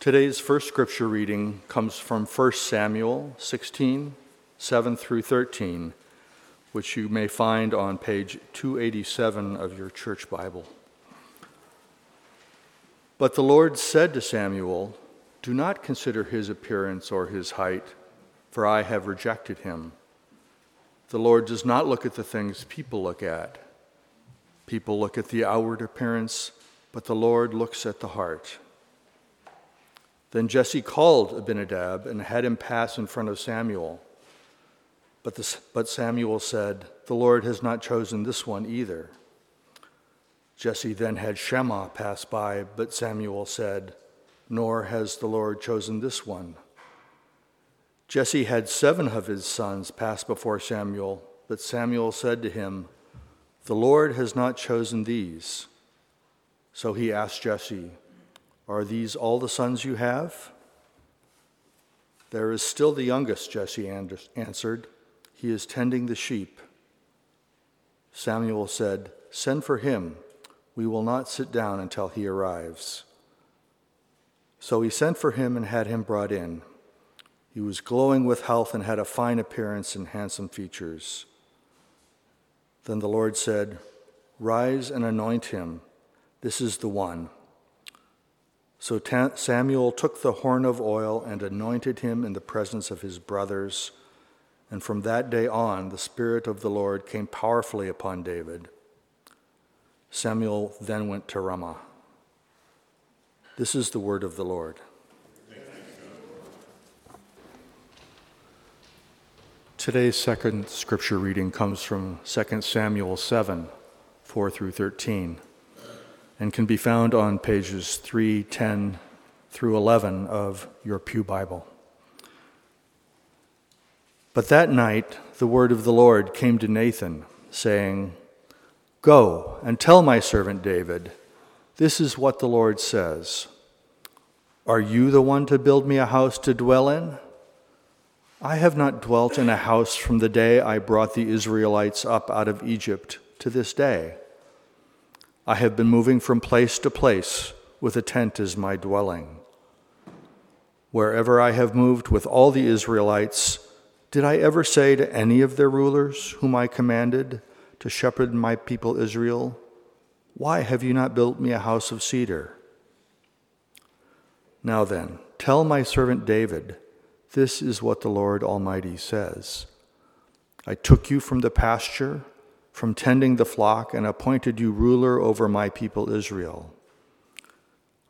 Today's first scripture reading comes from 1 Samuel 16, 7 through 13, which you may find on page 287 of your church Bible. But the Lord said to Samuel, Do not consider his appearance or his height, for I have rejected him. The Lord does not look at the things people look at. People look at the outward appearance, but the Lord looks at the heart. Then Jesse called Abinadab and had him pass in front of Samuel. But, the, but Samuel said, The Lord has not chosen this one either. Jesse then had Shammah pass by, but Samuel said, Nor has the Lord chosen this one. Jesse had seven of his sons pass before Samuel, but Samuel said to him, The Lord has not chosen these. So he asked Jesse, are these all the sons you have? There is still the youngest, Jesse answered. He is tending the sheep. Samuel said, Send for him. We will not sit down until he arrives. So he sent for him and had him brought in. He was glowing with health and had a fine appearance and handsome features. Then the Lord said, Rise and anoint him. This is the one. So Samuel took the horn of oil and anointed him in the presence of his brothers. And from that day on, the Spirit of the Lord came powerfully upon David. Samuel then went to Ramah. This is the word of the Lord. Today's second scripture reading comes from 2 Samuel 7 4 through 13 and can be found on pages 310 through 11 of your Pew Bible. But that night the word of the Lord came to Nathan, saying, Go and tell my servant David, this is what the Lord says Are you the one to build me a house to dwell in? I have not dwelt in a house from the day I brought the Israelites up out of Egypt to this day. I have been moving from place to place with a tent as my dwelling. Wherever I have moved with all the Israelites, did I ever say to any of their rulers, whom I commanded to shepherd my people Israel, Why have you not built me a house of cedar? Now then, tell my servant David, this is what the Lord Almighty says I took you from the pasture from tending the flock and appointed you ruler over my people Israel.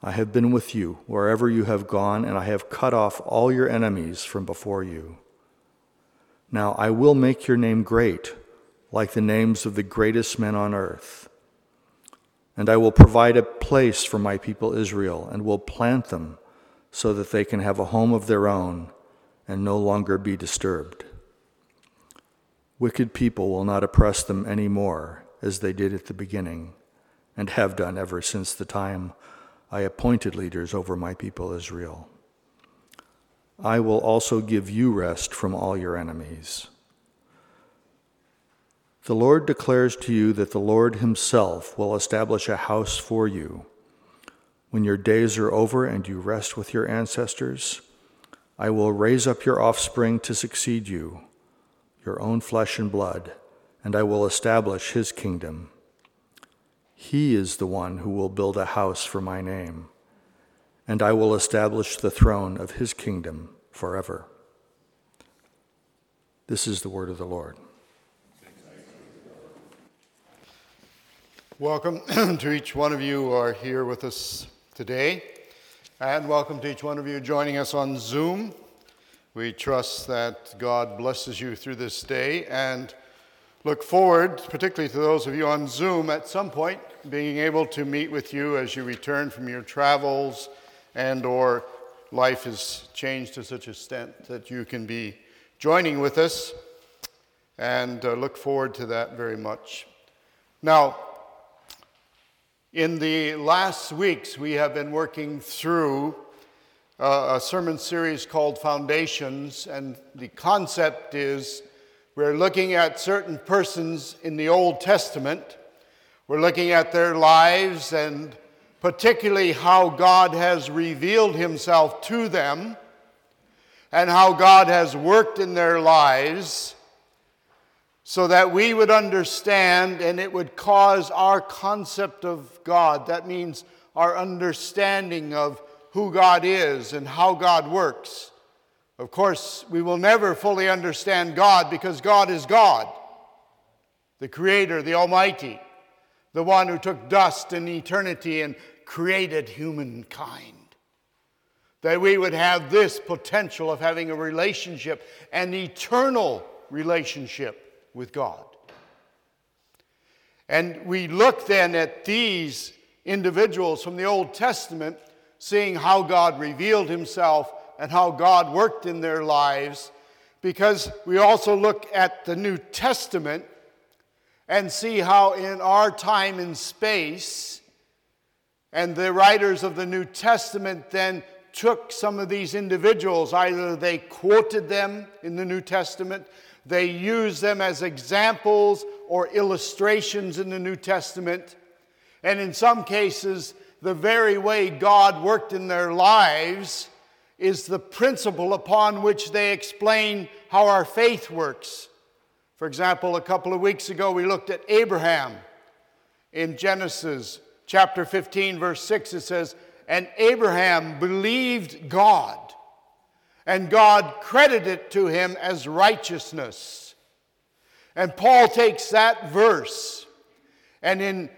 I have been with you wherever you have gone, and I have cut off all your enemies from before you. Now I will make your name great, like the names of the greatest men on earth. And I will provide a place for my people Israel, and will plant them so that they can have a home of their own and no longer be disturbed. Wicked people will not oppress them any more as they did at the beginning and have done ever since the time I appointed leaders over my people Israel. I will also give you rest from all your enemies. The Lord declares to you that the Lord Himself will establish a house for you. When your days are over and you rest with your ancestors, I will raise up your offspring to succeed you your own flesh and blood, and I will establish his kingdom. He is the one who will build a house for my name, and I will establish the throne of his kingdom forever. This is the word of the Lord. Welcome to each one of you who are here with us today, and welcome to each one of you joining us on Zoom. We trust that God blesses you through this day and look forward, particularly to those of you on Zoom, at some point being able to meet with you as you return from your travels and or life has changed to such extent that you can be joining with us and uh, look forward to that very much. Now, in the last weeks, we have been working through a sermon series called Foundations, and the concept is we're looking at certain persons in the Old Testament. We're looking at their lives and particularly how God has revealed himself to them and how God has worked in their lives so that we would understand and it would cause our concept of God. That means our understanding of who God is and how God works. Of course, we will never fully understand God because God is God, the Creator, the Almighty, the one who took dust in eternity and created humankind. That we would have this potential of having a relationship, an eternal relationship with God. And we look then at these individuals from the Old Testament, seeing how God revealed himself and how God worked in their lives, because we also look at the New Testament and see how in our time and space, and the writers of the New Testament then took some of these individuals, either they quoted them in the New Testament, they used them as examples or illustrations in the New Testament, and in some cases, the very way God worked in their lives is the principle upon which they explain how our faith works. For example, a couple of weeks ago, we looked at Abraham in Genesis chapter 15, verse 6. It says, And Abraham believed God, and God credited to him as righteousness. And Paul takes that verse, and in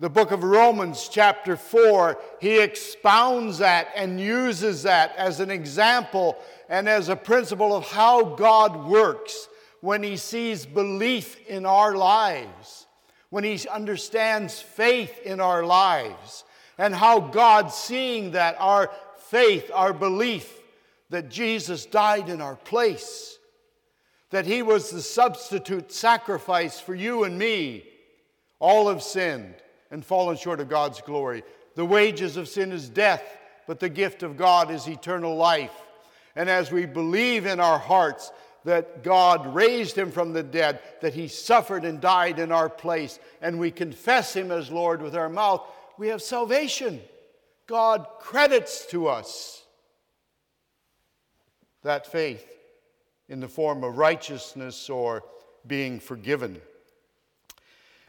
the book of Romans, chapter 4, he expounds that and uses that as an example and as a principle of how God works when he sees belief in our lives, when he understands faith in our lives, and how God, seeing that our faith, our belief that Jesus died in our place, that he was the substitute sacrifice for you and me, all have sinned and fallen short of God's glory. The wages of sin is death, but the gift of God is eternal life. And as we believe in our hearts that God raised him from the dead, that he suffered and died in our place, and we confess him as Lord with our mouth, we have salvation. God credits to us that faith in the form of righteousness or being forgiven.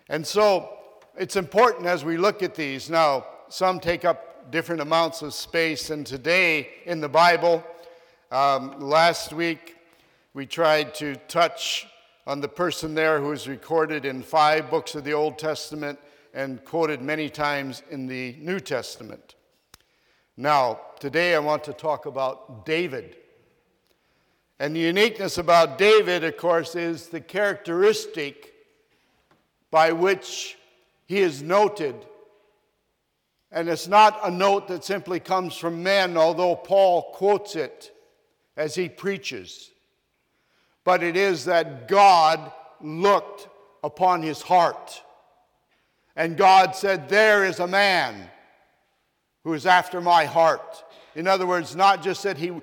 And so, it's important as we look at these. Now, some take up different amounts of space, and today in the Bible, um, last week, we tried to touch on the person there who is recorded in five books of the Old Testament and quoted many times in the New Testament. Now, today I want to talk about David. And the uniqueness about David, of course, is the characteristic by which he is noted. And it's not a note that simply comes from men, although Paul quotes it as he preaches. But it is that God looked upon his heart. And God said, There is a man who is after my heart. In other words, not just that he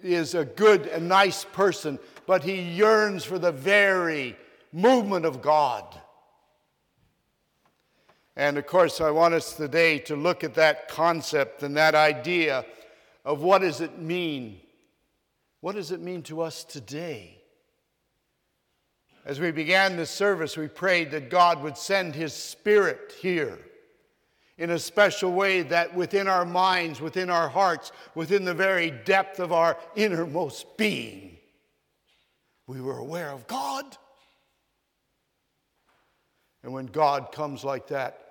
is a good and nice person, but he yearns for the very movement of God. And of course, I want us today to look at that concept and that idea of what does it mean? What does it mean to us today? As we began this service, we prayed that God would send His Spirit here in a special way that within our minds, within our hearts, within the very depth of our innermost being, we were aware of God. And when God comes like that,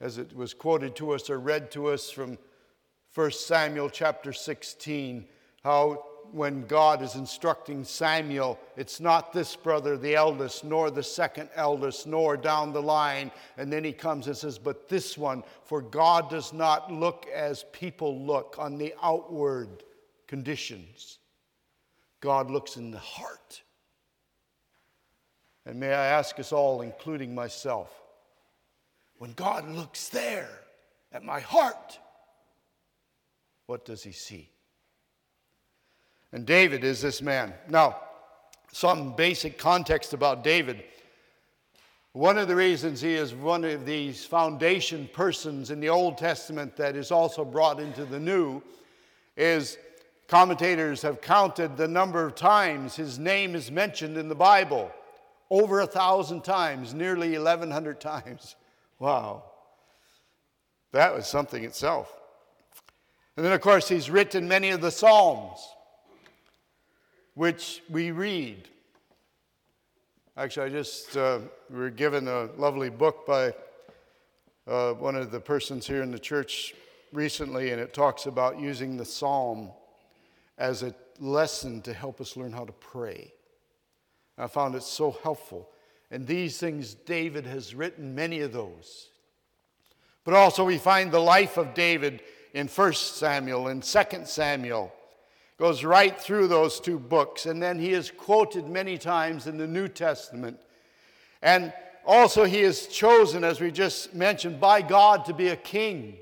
as it was quoted to us or read to us from 1 Samuel chapter 16, how when God is instructing Samuel, it's not this brother, the eldest, nor the second eldest, nor down the line. And then he comes and says, But this one, for God does not look as people look on the outward conditions. God looks in the heart. And may I ask us all, including myself, when God looks there at my heart, what does he see? And David is this man. Now, some basic context about David. One of the reasons he is one of these foundation persons in the Old Testament that is also brought into the New is commentators have counted the number of times his name is mentioned in the Bible over a thousand times, nearly 1,100 times. Wow. That was something itself. And then, of course, he's written many of the Psalms, which we read. Actually, I just uh, we were given a lovely book by uh, one of the persons here in the church recently, and it talks about using the psalm as a lesson to help us learn how to pray. I found it so helpful. And these things, David has written many of those. But also, we find the life of David in 1 Samuel and 2 Samuel goes right through those two books. And then he is quoted many times in the New Testament. And also, he is chosen, as we just mentioned, by God to be a king.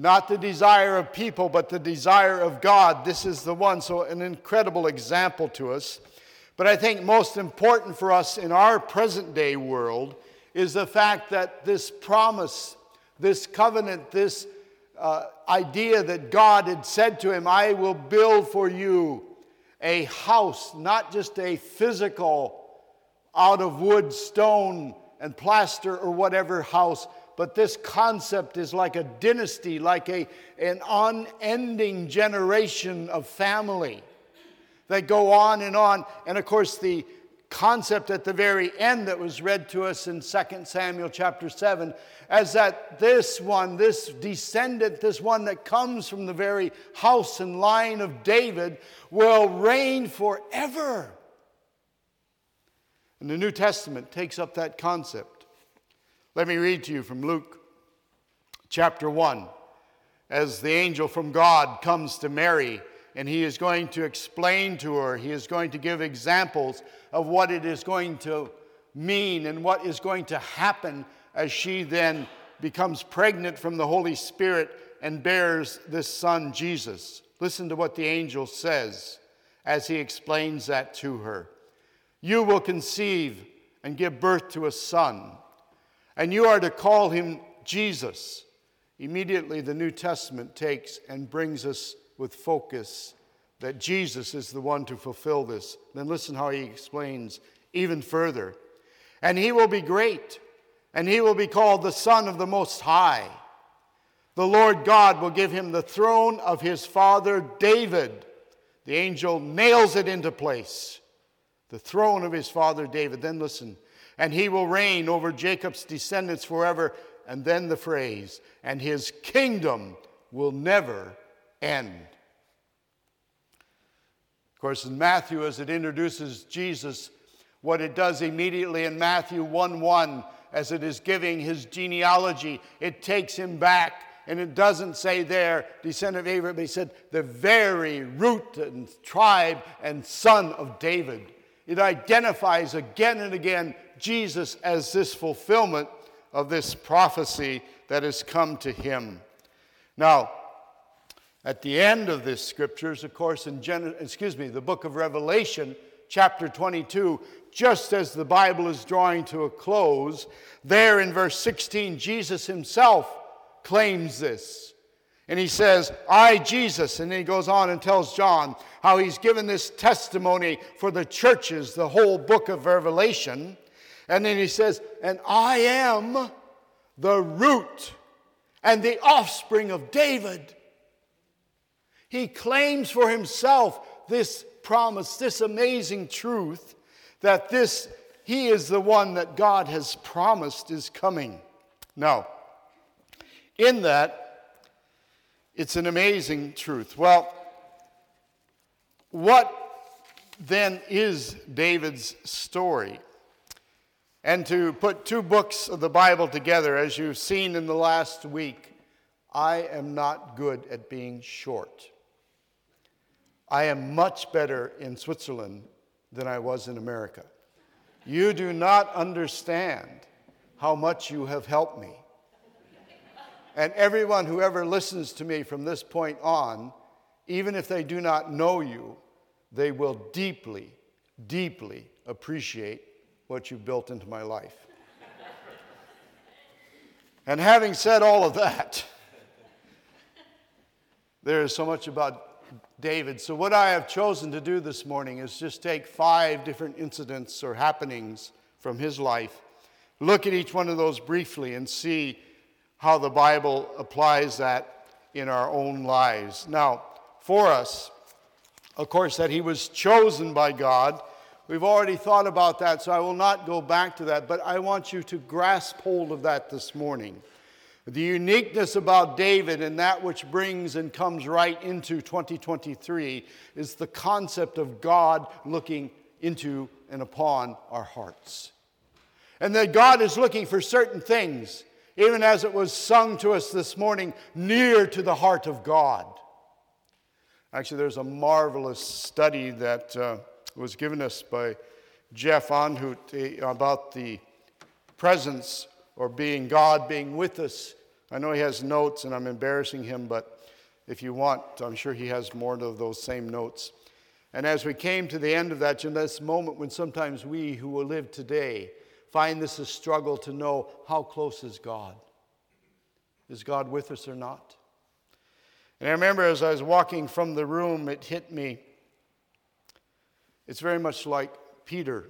Not the desire of people, but the desire of God. This is the one. So, an incredible example to us. But I think most important for us in our present day world is the fact that this promise, this covenant, this uh, idea that God had said to him, I will build for you a house, not just a physical, out of wood, stone, and plaster or whatever house, but this concept is like a dynasty, like a, an unending generation of family that go on and on. And of course, the concept at the very end that was read to us in 2 Samuel chapter 7 as that this one, this descendant, this one that comes from the very house and line of David, will reign forever. And the New Testament takes up that concept. Let me read to you from Luke chapter 1 as the angel from God comes to Mary and he is going to explain to her, he is going to give examples of what it is going to mean and what is going to happen as she then becomes pregnant from the Holy Spirit and bears this son, Jesus. Listen to what the angel says as he explains that to her. You will conceive and give birth to a son, and you are to call him Jesus. Immediately, the New Testament takes and brings us with focus that Jesus is the one to fulfill this. Then listen how he explains even further. And he will be great, and he will be called the Son of the Most High. The Lord God will give him the throne of his father David. The angel nails it into place. The throne of his father David. Then listen. And he will reign over Jacob's descendants forever. And then the phrase, and his kingdom will never end. Of course, in Matthew, as it introduces Jesus, what it does immediately in Matthew 1 1, as it is giving his genealogy, it takes him back. And it doesn't say there, descendant of Abraham, but he said, the very root and tribe and son of David. It identifies again and again Jesus as this fulfillment of this prophecy that has come to him. Now, at the end of this scriptures, of course, in Gen- excuse me, the book of Revelation, chapter 22, just as the Bible is drawing to a close, there in verse 16, Jesus himself claims this. And he says, I, Jesus, and then he goes on and tells John how he's given this testimony for the churches, the whole book of Revelation. And then he says, And I am the root and the offspring of David he claims for himself this promise, this amazing truth that this he is the one that God has promised is coming. Now, in that, it's an amazing truth. Well, what then is David's story? And to put two books of the Bible together, as you've seen in the last week, I am not good at being short. I am much better in Switzerland than I was in America. You do not understand how much you have helped me. And everyone who ever listens to me from this point on, even if they do not know you, they will deeply, deeply appreciate what you've built into my life. and having said all of that, there is so much about David. So, what I have chosen to do this morning is just take five different incidents or happenings from his life, look at each one of those briefly, and see how the Bible applies that in our own lives. Now, for us, of course, that he was chosen by God. We've already thought about that, so I will not go back to that, but I want you to grasp hold of that this morning. The uniqueness about David and that which brings and comes right into 2023 is the concept of God looking into and upon our hearts. And that God is looking for certain things, even as it was sung to us this morning, near to the heart of God. Actually, there's a marvelous study that uh, was given us by Jeff Anhut eh, about the presence or being God being with us. I know he has notes and I'm embarrassing him, but if you want, I'm sure he has more of those same notes. And as we came to the end of that, in this moment when sometimes we who will live today find this a struggle to know how close is God? Is God with us or not? And I remember as I was walking from the room, it hit me. It's very much like Peter.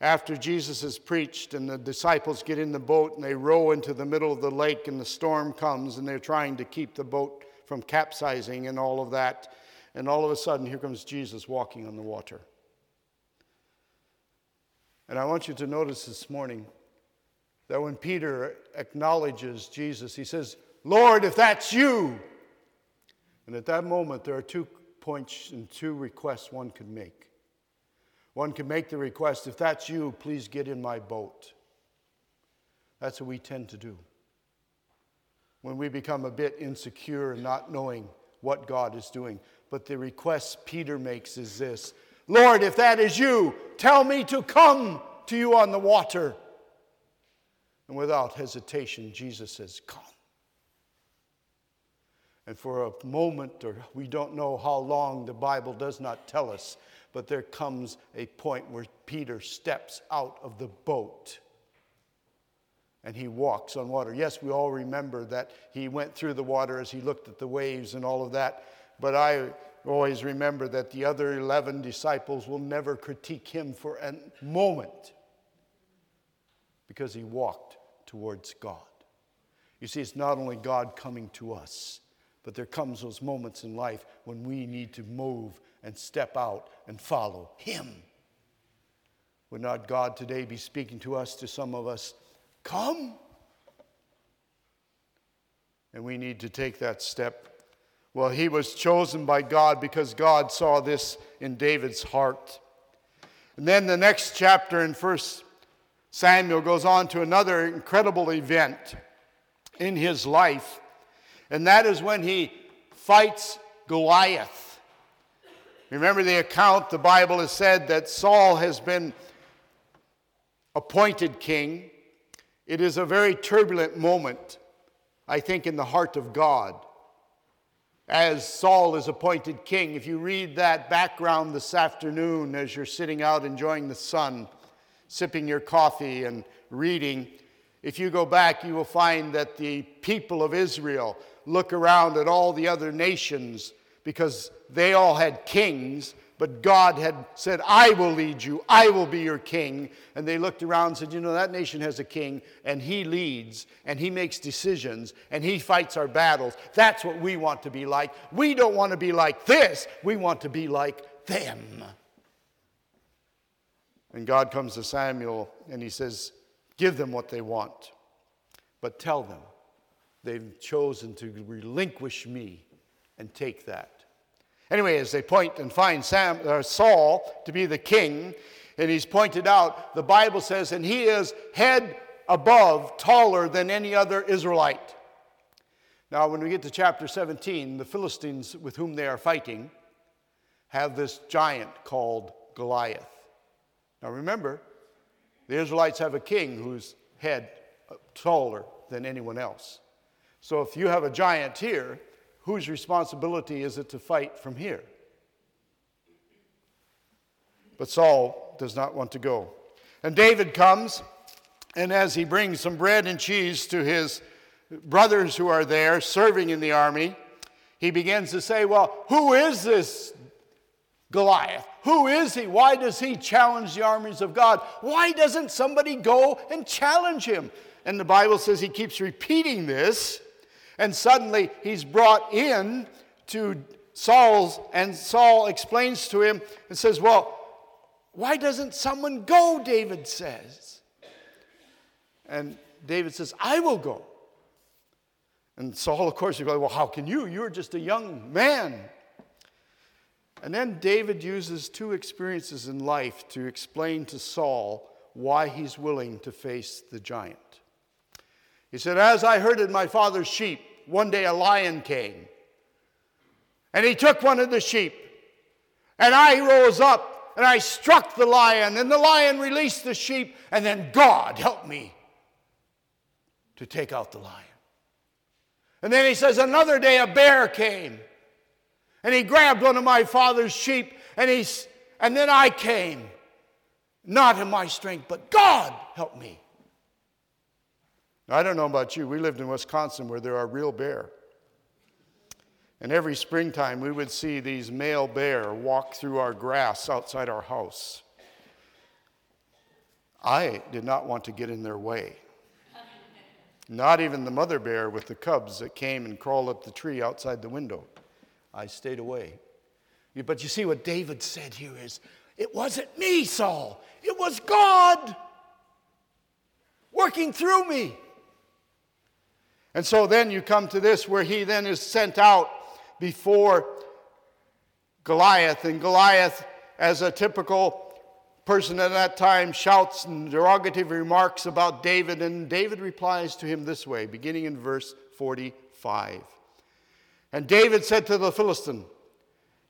After Jesus has preached and the disciples get in the boat and they row into the middle of the lake and the storm comes and they're trying to keep the boat from capsizing and all of that. And all of a sudden, here comes Jesus walking on the water. And I want you to notice this morning that when Peter acknowledges Jesus, he says, Lord, if that's you, and at that moment, there are two points and two requests one could make. One could make the request, if that's you, please get in my boat. That's what we tend to do. When we become a bit insecure and not knowing what God is doing. But the request Peter makes is this Lord, if that is you, tell me to come to you on the water. And without hesitation, Jesus says, Come. And for a moment, or we don't know how long, the Bible does not tell us, but there comes a point where Peter steps out of the boat and he walks on water. Yes, we all remember that he went through the water as he looked at the waves and all of that, but I always remember that the other 11 disciples will never critique him for a moment because he walked towards God. You see, it's not only God coming to us, but there comes those moments in life when we need to move and step out and follow Him. Would not God today be speaking to us, to some of us, come? And we need to take that step. Well, he was chosen by God because God saw this in David's heart. And then the next chapter in First Samuel goes on to another incredible event in his life and that is when he fights Goliath. Remember the account, the Bible has said that Saul has been appointed king. It is a very turbulent moment, I think, in the heart of God. As Saul is appointed king, if you read that background this afternoon as you're sitting out enjoying the sun, sipping your coffee and reading, if you go back, you will find that the people of Israel look around at all the other nations because they all had kings, but God had said, I will lead you, I will be your king. And they looked around and said, You know, that nation has a king, and he leads, and he makes decisions, and he fights our battles. That's what we want to be like. We don't want to be like this, we want to be like them. And God comes to Samuel and he says, Give them what they want, but tell them they've chosen to relinquish me and take that. Anyway, as they point and find Sam, uh, Saul to be the king, and he's pointed out, the Bible says, and he is head above, taller than any other Israelite. Now, when we get to chapter 17, the Philistines with whom they are fighting have this giant called Goliath. Now, remember, the Israelites have a king whose head uh, taller than anyone else. So if you have a giant here, whose responsibility is it to fight from here? But Saul does not want to go. And David comes, and as he brings some bread and cheese to his brothers who are there serving in the army, he begins to say, Well, who is this Goliath? Who is he? Why does he challenge the armies of God? Why doesn't somebody go and challenge him? And the Bible says he keeps repeating this, and suddenly he's brought in to Saul's, and Saul explains to him and says, Well, why doesn't someone go? David says. And David says, I will go. And Saul, of course, you go, Well, how can you? You're just a young man. And then David uses two experiences in life to explain to Saul why he's willing to face the giant. He said, As I herded my father's sheep, one day a lion came. And he took one of the sheep. And I rose up and I struck the lion, and the lion released the sheep, and then God helped me to take out the lion. And then he says, Another day a bear came and he grabbed one of my father's sheep and he's and then I came. Not in my strength, but God helped me. Now, I don't know about you. We lived in Wisconsin where there are real bear. And every springtime we would see these male bear walk through our grass outside our house. I did not want to get in their way. Not even the mother bear with the cubs that came and crawled up the tree outside the window. I stayed away. But you see what David said here is it wasn't me, Saul, it was God working through me. And so then you come to this where he then is sent out before Goliath, and Goliath, as a typical person at that time shouts derogative remarks about David, and David replies to him this way, beginning in verse 45. And David said to the Philistine,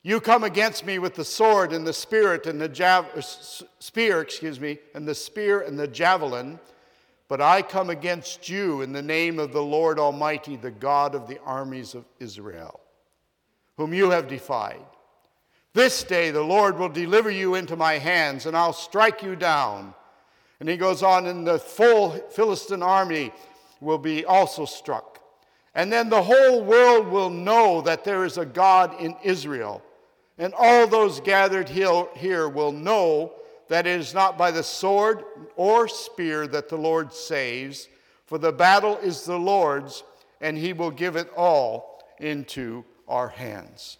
You come against me with the sword and the spirit and the jav- spear, excuse me, and the spear and the javelin, but I come against you in the name of the Lord Almighty, the God of the armies of Israel, whom you have defied. This day the Lord will deliver you into my hands, and I'll strike you down. And he goes on, and the full Philistine army will be also struck. And then the whole world will know that there is a God in Israel. And all those gathered here will know that it is not by the sword or spear that the Lord saves, for the battle is the Lord's, and he will give it all into our hands.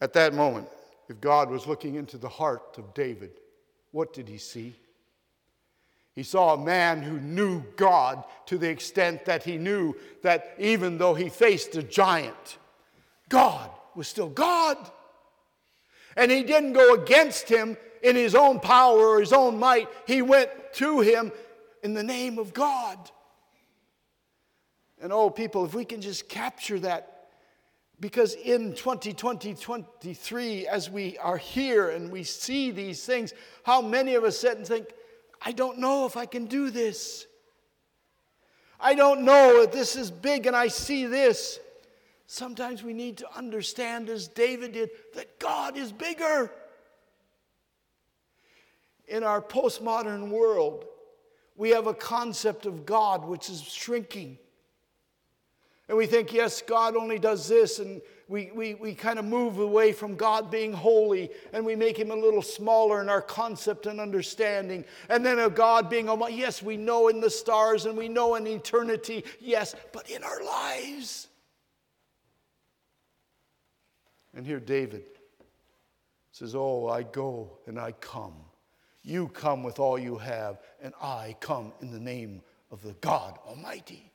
At that moment, if God was looking into the heart of David, what did he see? He saw a man who knew God to the extent that he knew that even though he faced a giant, God was still God. And he didn't go against him in his own power or his own might, he went to him in the name of God. And oh, people, if we can just capture that because in 2020, 23, as we are here and we see these things, how many of us sit and think, I don't know if I can do this. I don't know if this is big and I see this. Sometimes we need to understand, as David did, that God is bigger. In our postmodern world, we have a concept of God which is shrinking. And we think, yes, God only does this, and we, we, we kind of move away from God being holy, and we make him a little smaller in our concept and understanding. And then of God being almighty, yes, we know in the stars and we know in eternity, yes, but in our lives. And here David says, Oh, I go and I come. You come with all you have, and I come in the name of the God Almighty.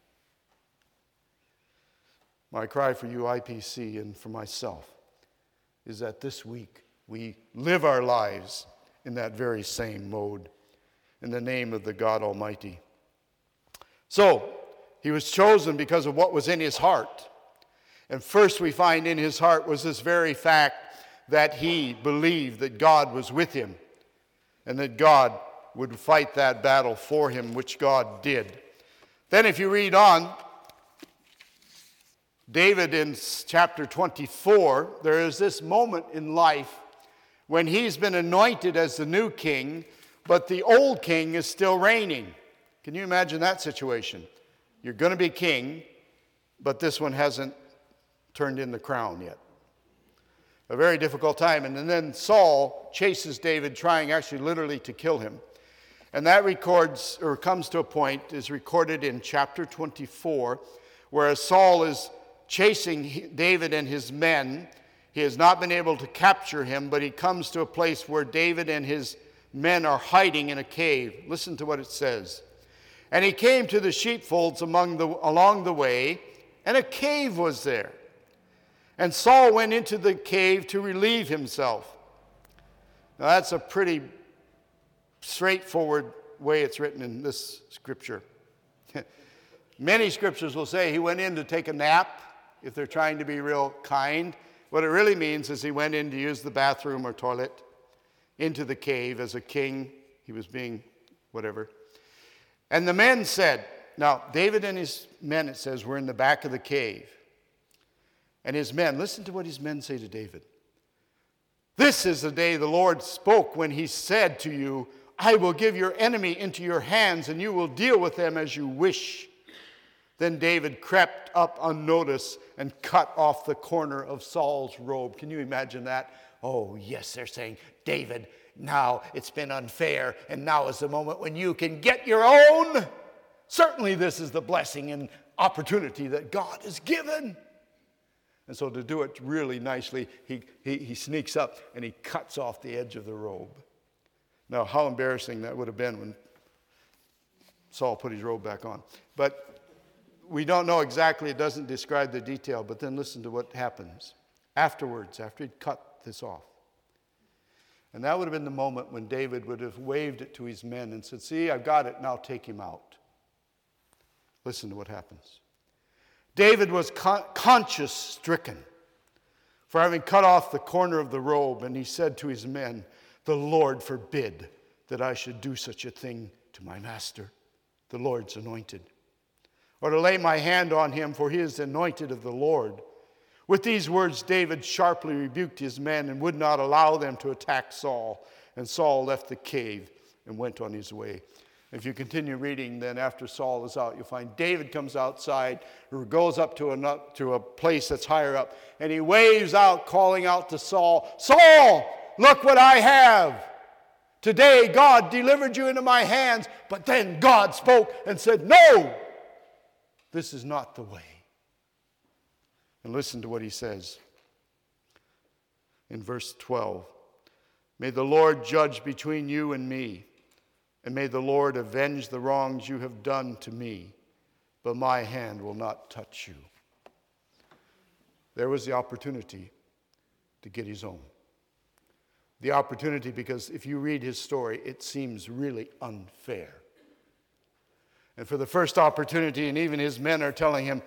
My cry for you, IPC, and for myself is that this week we live our lives in that very same mode in the name of the God Almighty. So, he was chosen because of what was in his heart. And first, we find in his heart was this very fact that he believed that God was with him and that God would fight that battle for him, which God did. Then, if you read on, David in chapter 24, there is this moment in life when he's been anointed as the new king, but the old king is still reigning. Can you imagine that situation? You're going to be king, but this one hasn't turned in the crown yet. A very difficult time. And then Saul chases David, trying actually literally to kill him. And that records, or comes to a point, is recorded in chapter 24, where Saul is chasing David and his men. He has not been able to capture him, but he comes to a place where David and his men are hiding in a cave. Listen to what it says. And he came to the sheepfolds among the, along the way, and a cave was there. And Saul went into the cave to relieve himself. Now, that's a pretty straightforward way it's written in this scripture. Many scriptures will say he went in to take a nap if they're trying to be real kind. What it really means is he went in to use the bathroom or toilet into the cave as a king. He was being whatever. And the men said, now, David and his men, it says, were in the back of the cave. And his men, listen to what his men say to David. This is the day the Lord spoke when he said to you, I will give your enemy into your hands, and you will deal with them as you wish. Then David crept up unnoticed and cut off the corner of Saul's robe. Can you imagine that? Oh, yes, they're saying, David, now it's been unfair, and now is the moment when you can get your own. Certainly, this is the blessing and opportunity that God has given. And so, to do it really nicely, he, he, he sneaks up and he cuts off the edge of the robe. Now, how embarrassing that would have been when Saul put his robe back on. But we don't know exactly, it doesn't describe the detail, but then listen to what happens afterwards, after he'd cut this off. And that would have been the moment when David would have waved it to his men and said, See, I've got it, now take him out. Listen to what happens. David was con- conscience stricken for having cut off the corner of the robe, and he said to his men, The Lord forbid that I should do such a thing to my master, the Lord's anointed, or to lay my hand on him, for he is anointed of the Lord. With these words, David sharply rebuked his men and would not allow them to attack Saul. And Saul left the cave and went on his way. If you continue reading, then after Saul is out, you'll find David comes outside or goes up to a, to a place that's higher up, and he waves out, calling out to Saul, Saul, look what I have. Today, God delivered you into my hands, but then God spoke and said, No, this is not the way. And listen to what he says in verse 12 May the Lord judge between you and me, and may the Lord avenge the wrongs you have done to me, but my hand will not touch you. There was the opportunity to get his own. The opportunity, because if you read his story, it seems really unfair. And for the first opportunity, and even his men are telling him,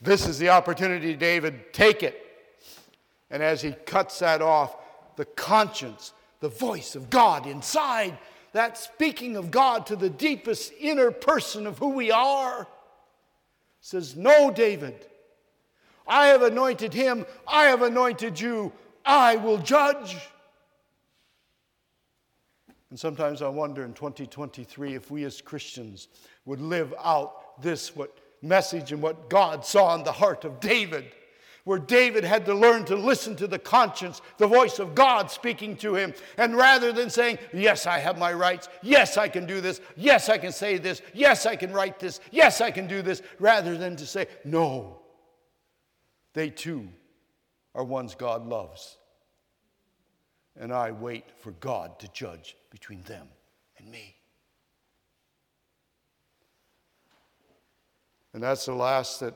this is the opportunity, David, take it. And as he cuts that off, the conscience, the voice of God inside, that speaking of God to the deepest inner person of who we are, says, No, David, I have anointed him, I have anointed you, I will judge. And sometimes I wonder in 2023 if we as Christians would live out this, what message and what God saw in the heart of David, where David had to learn to listen to the conscience, the voice of God speaking to him. And rather than saying, Yes, I have my rights, yes, I can do this, yes, I can say this, yes, I can write this, yes, I can do this, rather than to say, No, they too are ones God loves. And I wait for God to judge between them and me. And that's the last that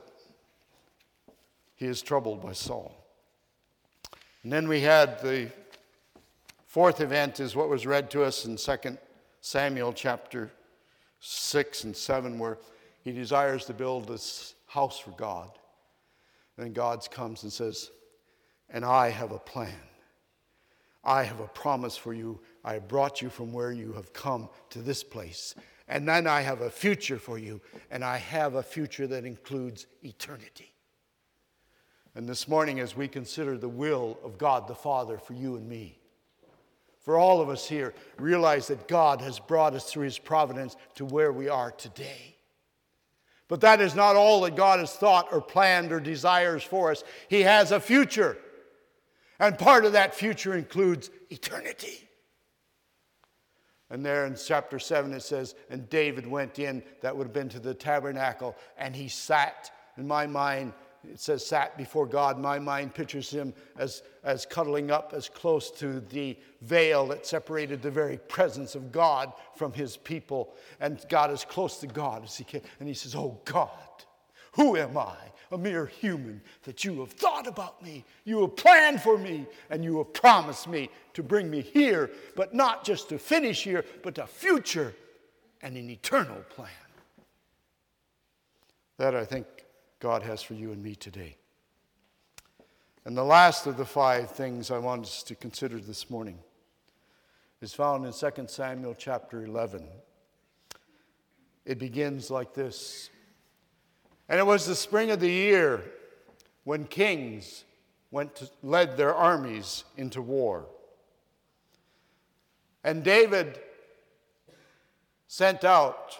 he is troubled by Saul. And then we had the fourth event is what was read to us in 2 Samuel chapter 6 and 7, where he desires to build this house for God. And God comes and says, And I have a plan. I have a promise for you. I brought you from where you have come to this place. And then I have a future for you, and I have a future that includes eternity. And this morning, as we consider the will of God the Father for you and me, for all of us here, realize that God has brought us through his providence to where we are today. But that is not all that God has thought or planned or desires for us. He has a future. And part of that future includes eternity. And there in chapter 7 it says, And David went in, that would have been to the tabernacle, and he sat. In my mind, it says sat before God. My mind pictures him as, as cuddling up as close to the veil that separated the very presence of God from his people. And God as close to God as he can. And he says, Oh God, who am I? A mere human that you have thought about me, you have planned for me, and you have promised me to bring me here, but not just to finish here, but to future and an eternal plan. That I think God has for you and me today. And the last of the five things I want us to consider this morning is found in 2 Samuel chapter 11. It begins like this And it was the spring of the year when kings went to, led their armies into war. And David sent out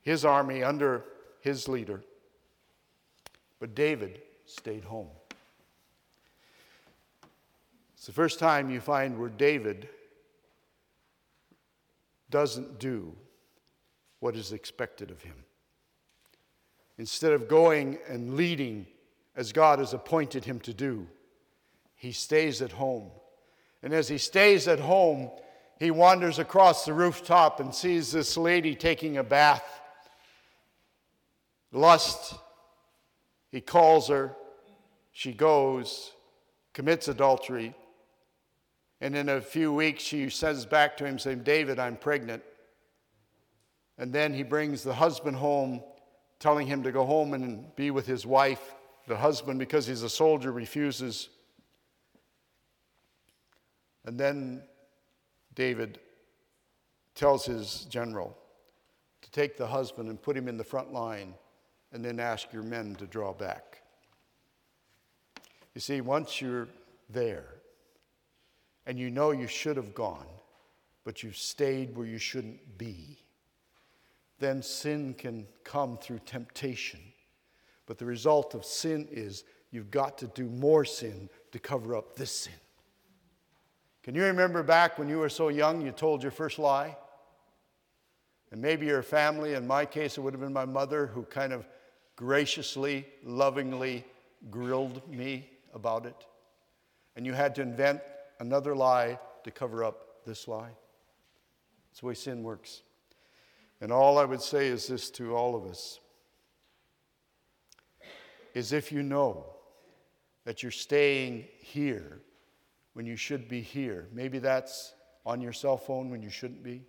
his army under his leader. But David stayed home. It's the first time you find where David doesn't do what is expected of him. Instead of going and leading as God has appointed him to do, he stays at home. And as he stays at home, he wanders across the rooftop and sees this lady taking a bath. Lust he calls her, she goes, commits adultery, and in a few weeks she sends back to him saying, David, I'm pregnant. And then he brings the husband home, telling him to go home and be with his wife. The husband, because he's a soldier, refuses. And then David tells his general to take the husband and put him in the front line and then ask your men to draw back. You see, once you're there and you know you should have gone, but you've stayed where you shouldn't be, then sin can come through temptation. But the result of sin is you've got to do more sin to cover up this sin. Can you remember back when you were so young you told your first lie? And maybe your family, in my case, it would have been my mother who kind of graciously, lovingly grilled me about it. And you had to invent another lie to cover up this lie. That's the way sin works. And all I would say is this to all of us is if you know that you're staying here when you should be here, maybe that's on your cell phone when you shouldn't be.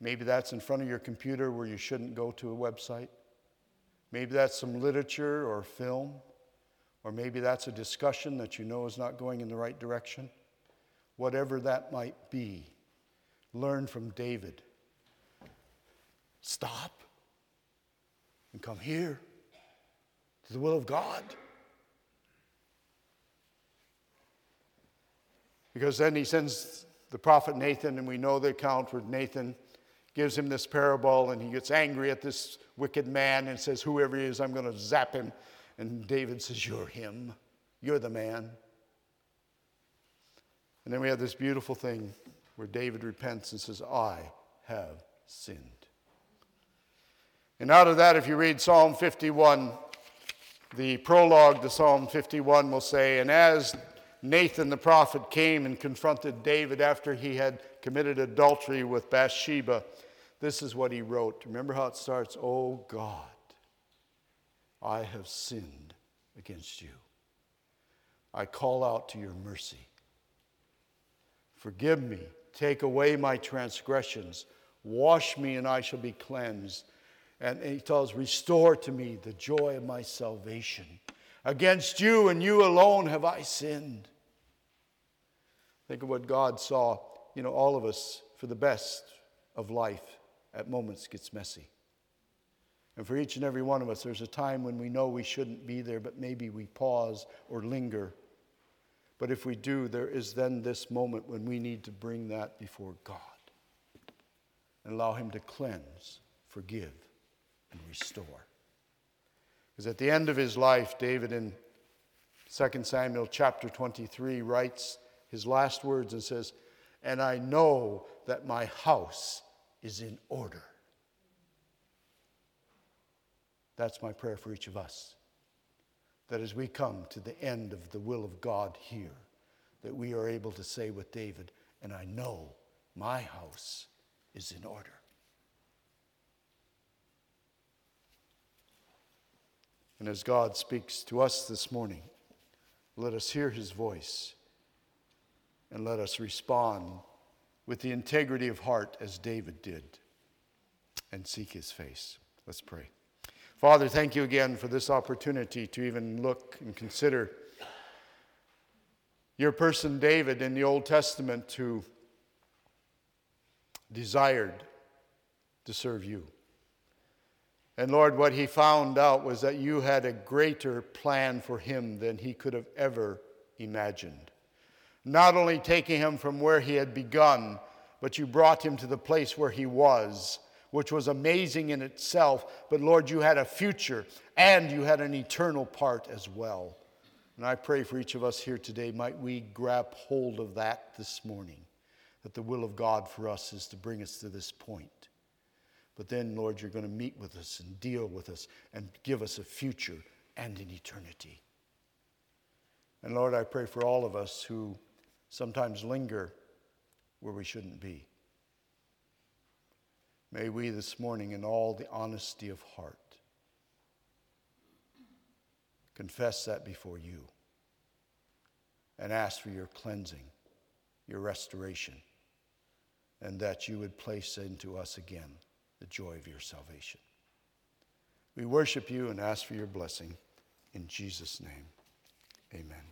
Maybe that's in front of your computer where you shouldn't go to a website. Maybe that's some literature or film, or maybe that's a discussion that you know is not going in the right direction. Whatever that might be, learn from David. Stop and come here to the will of God. Because then he sends the prophet Nathan, and we know the account with Nathan gives him this parable, and he gets angry at this wicked man and says, Whoever he is, I'm going to zap him. And David says, You're him. You're the man. And then we have this beautiful thing where David repents and says, I have sinned. And out of that, if you read Psalm 51, the prologue to Psalm 51 will say, And as Nathan the prophet came and confronted David after he had committed adultery with Bathsheba, this is what he wrote. Remember how it starts? Oh God, I have sinned against you. I call out to your mercy. Forgive me, take away my transgressions, wash me, and I shall be cleansed. And he tells, Restore to me the joy of my salvation. Against you and you alone have I sinned. Think of what God saw, you know, all of us for the best of life at moments gets messy. And for each and every one of us, there's a time when we know we shouldn't be there, but maybe we pause or linger. But if we do, there is then this moment when we need to bring that before God and allow Him to cleanse, forgive, and restore. Because at the end of his life, David in 2 Samuel chapter 23 writes his last words and says, And I know that my house is in order. That's my prayer for each of us. That as we come to the end of the will of God here, that we are able to say with David, and I know my house is in order. And as God speaks to us this morning, let us hear his voice and let us respond with the integrity of heart as David did and seek his face. Let's pray. Father, thank you again for this opportunity to even look and consider your person, David, in the Old Testament, who desired to serve you. And Lord, what he found out was that you had a greater plan for him than he could have ever imagined. Not only taking him from where he had begun, but you brought him to the place where he was, which was amazing in itself. But Lord, you had a future and you had an eternal part as well. And I pray for each of us here today, might we grab hold of that this morning, that the will of God for us is to bring us to this point but then, Lord, you're going to meet with us and deal with us and give us a future and an eternity. And Lord, I pray for all of us who sometimes linger where we shouldn't be. May we this morning, in all the honesty of heart, confess that before you and ask for your cleansing, your restoration, and that you would place into us again the joy of your salvation. We worship you and ask for your blessing. In Jesus' name, amen.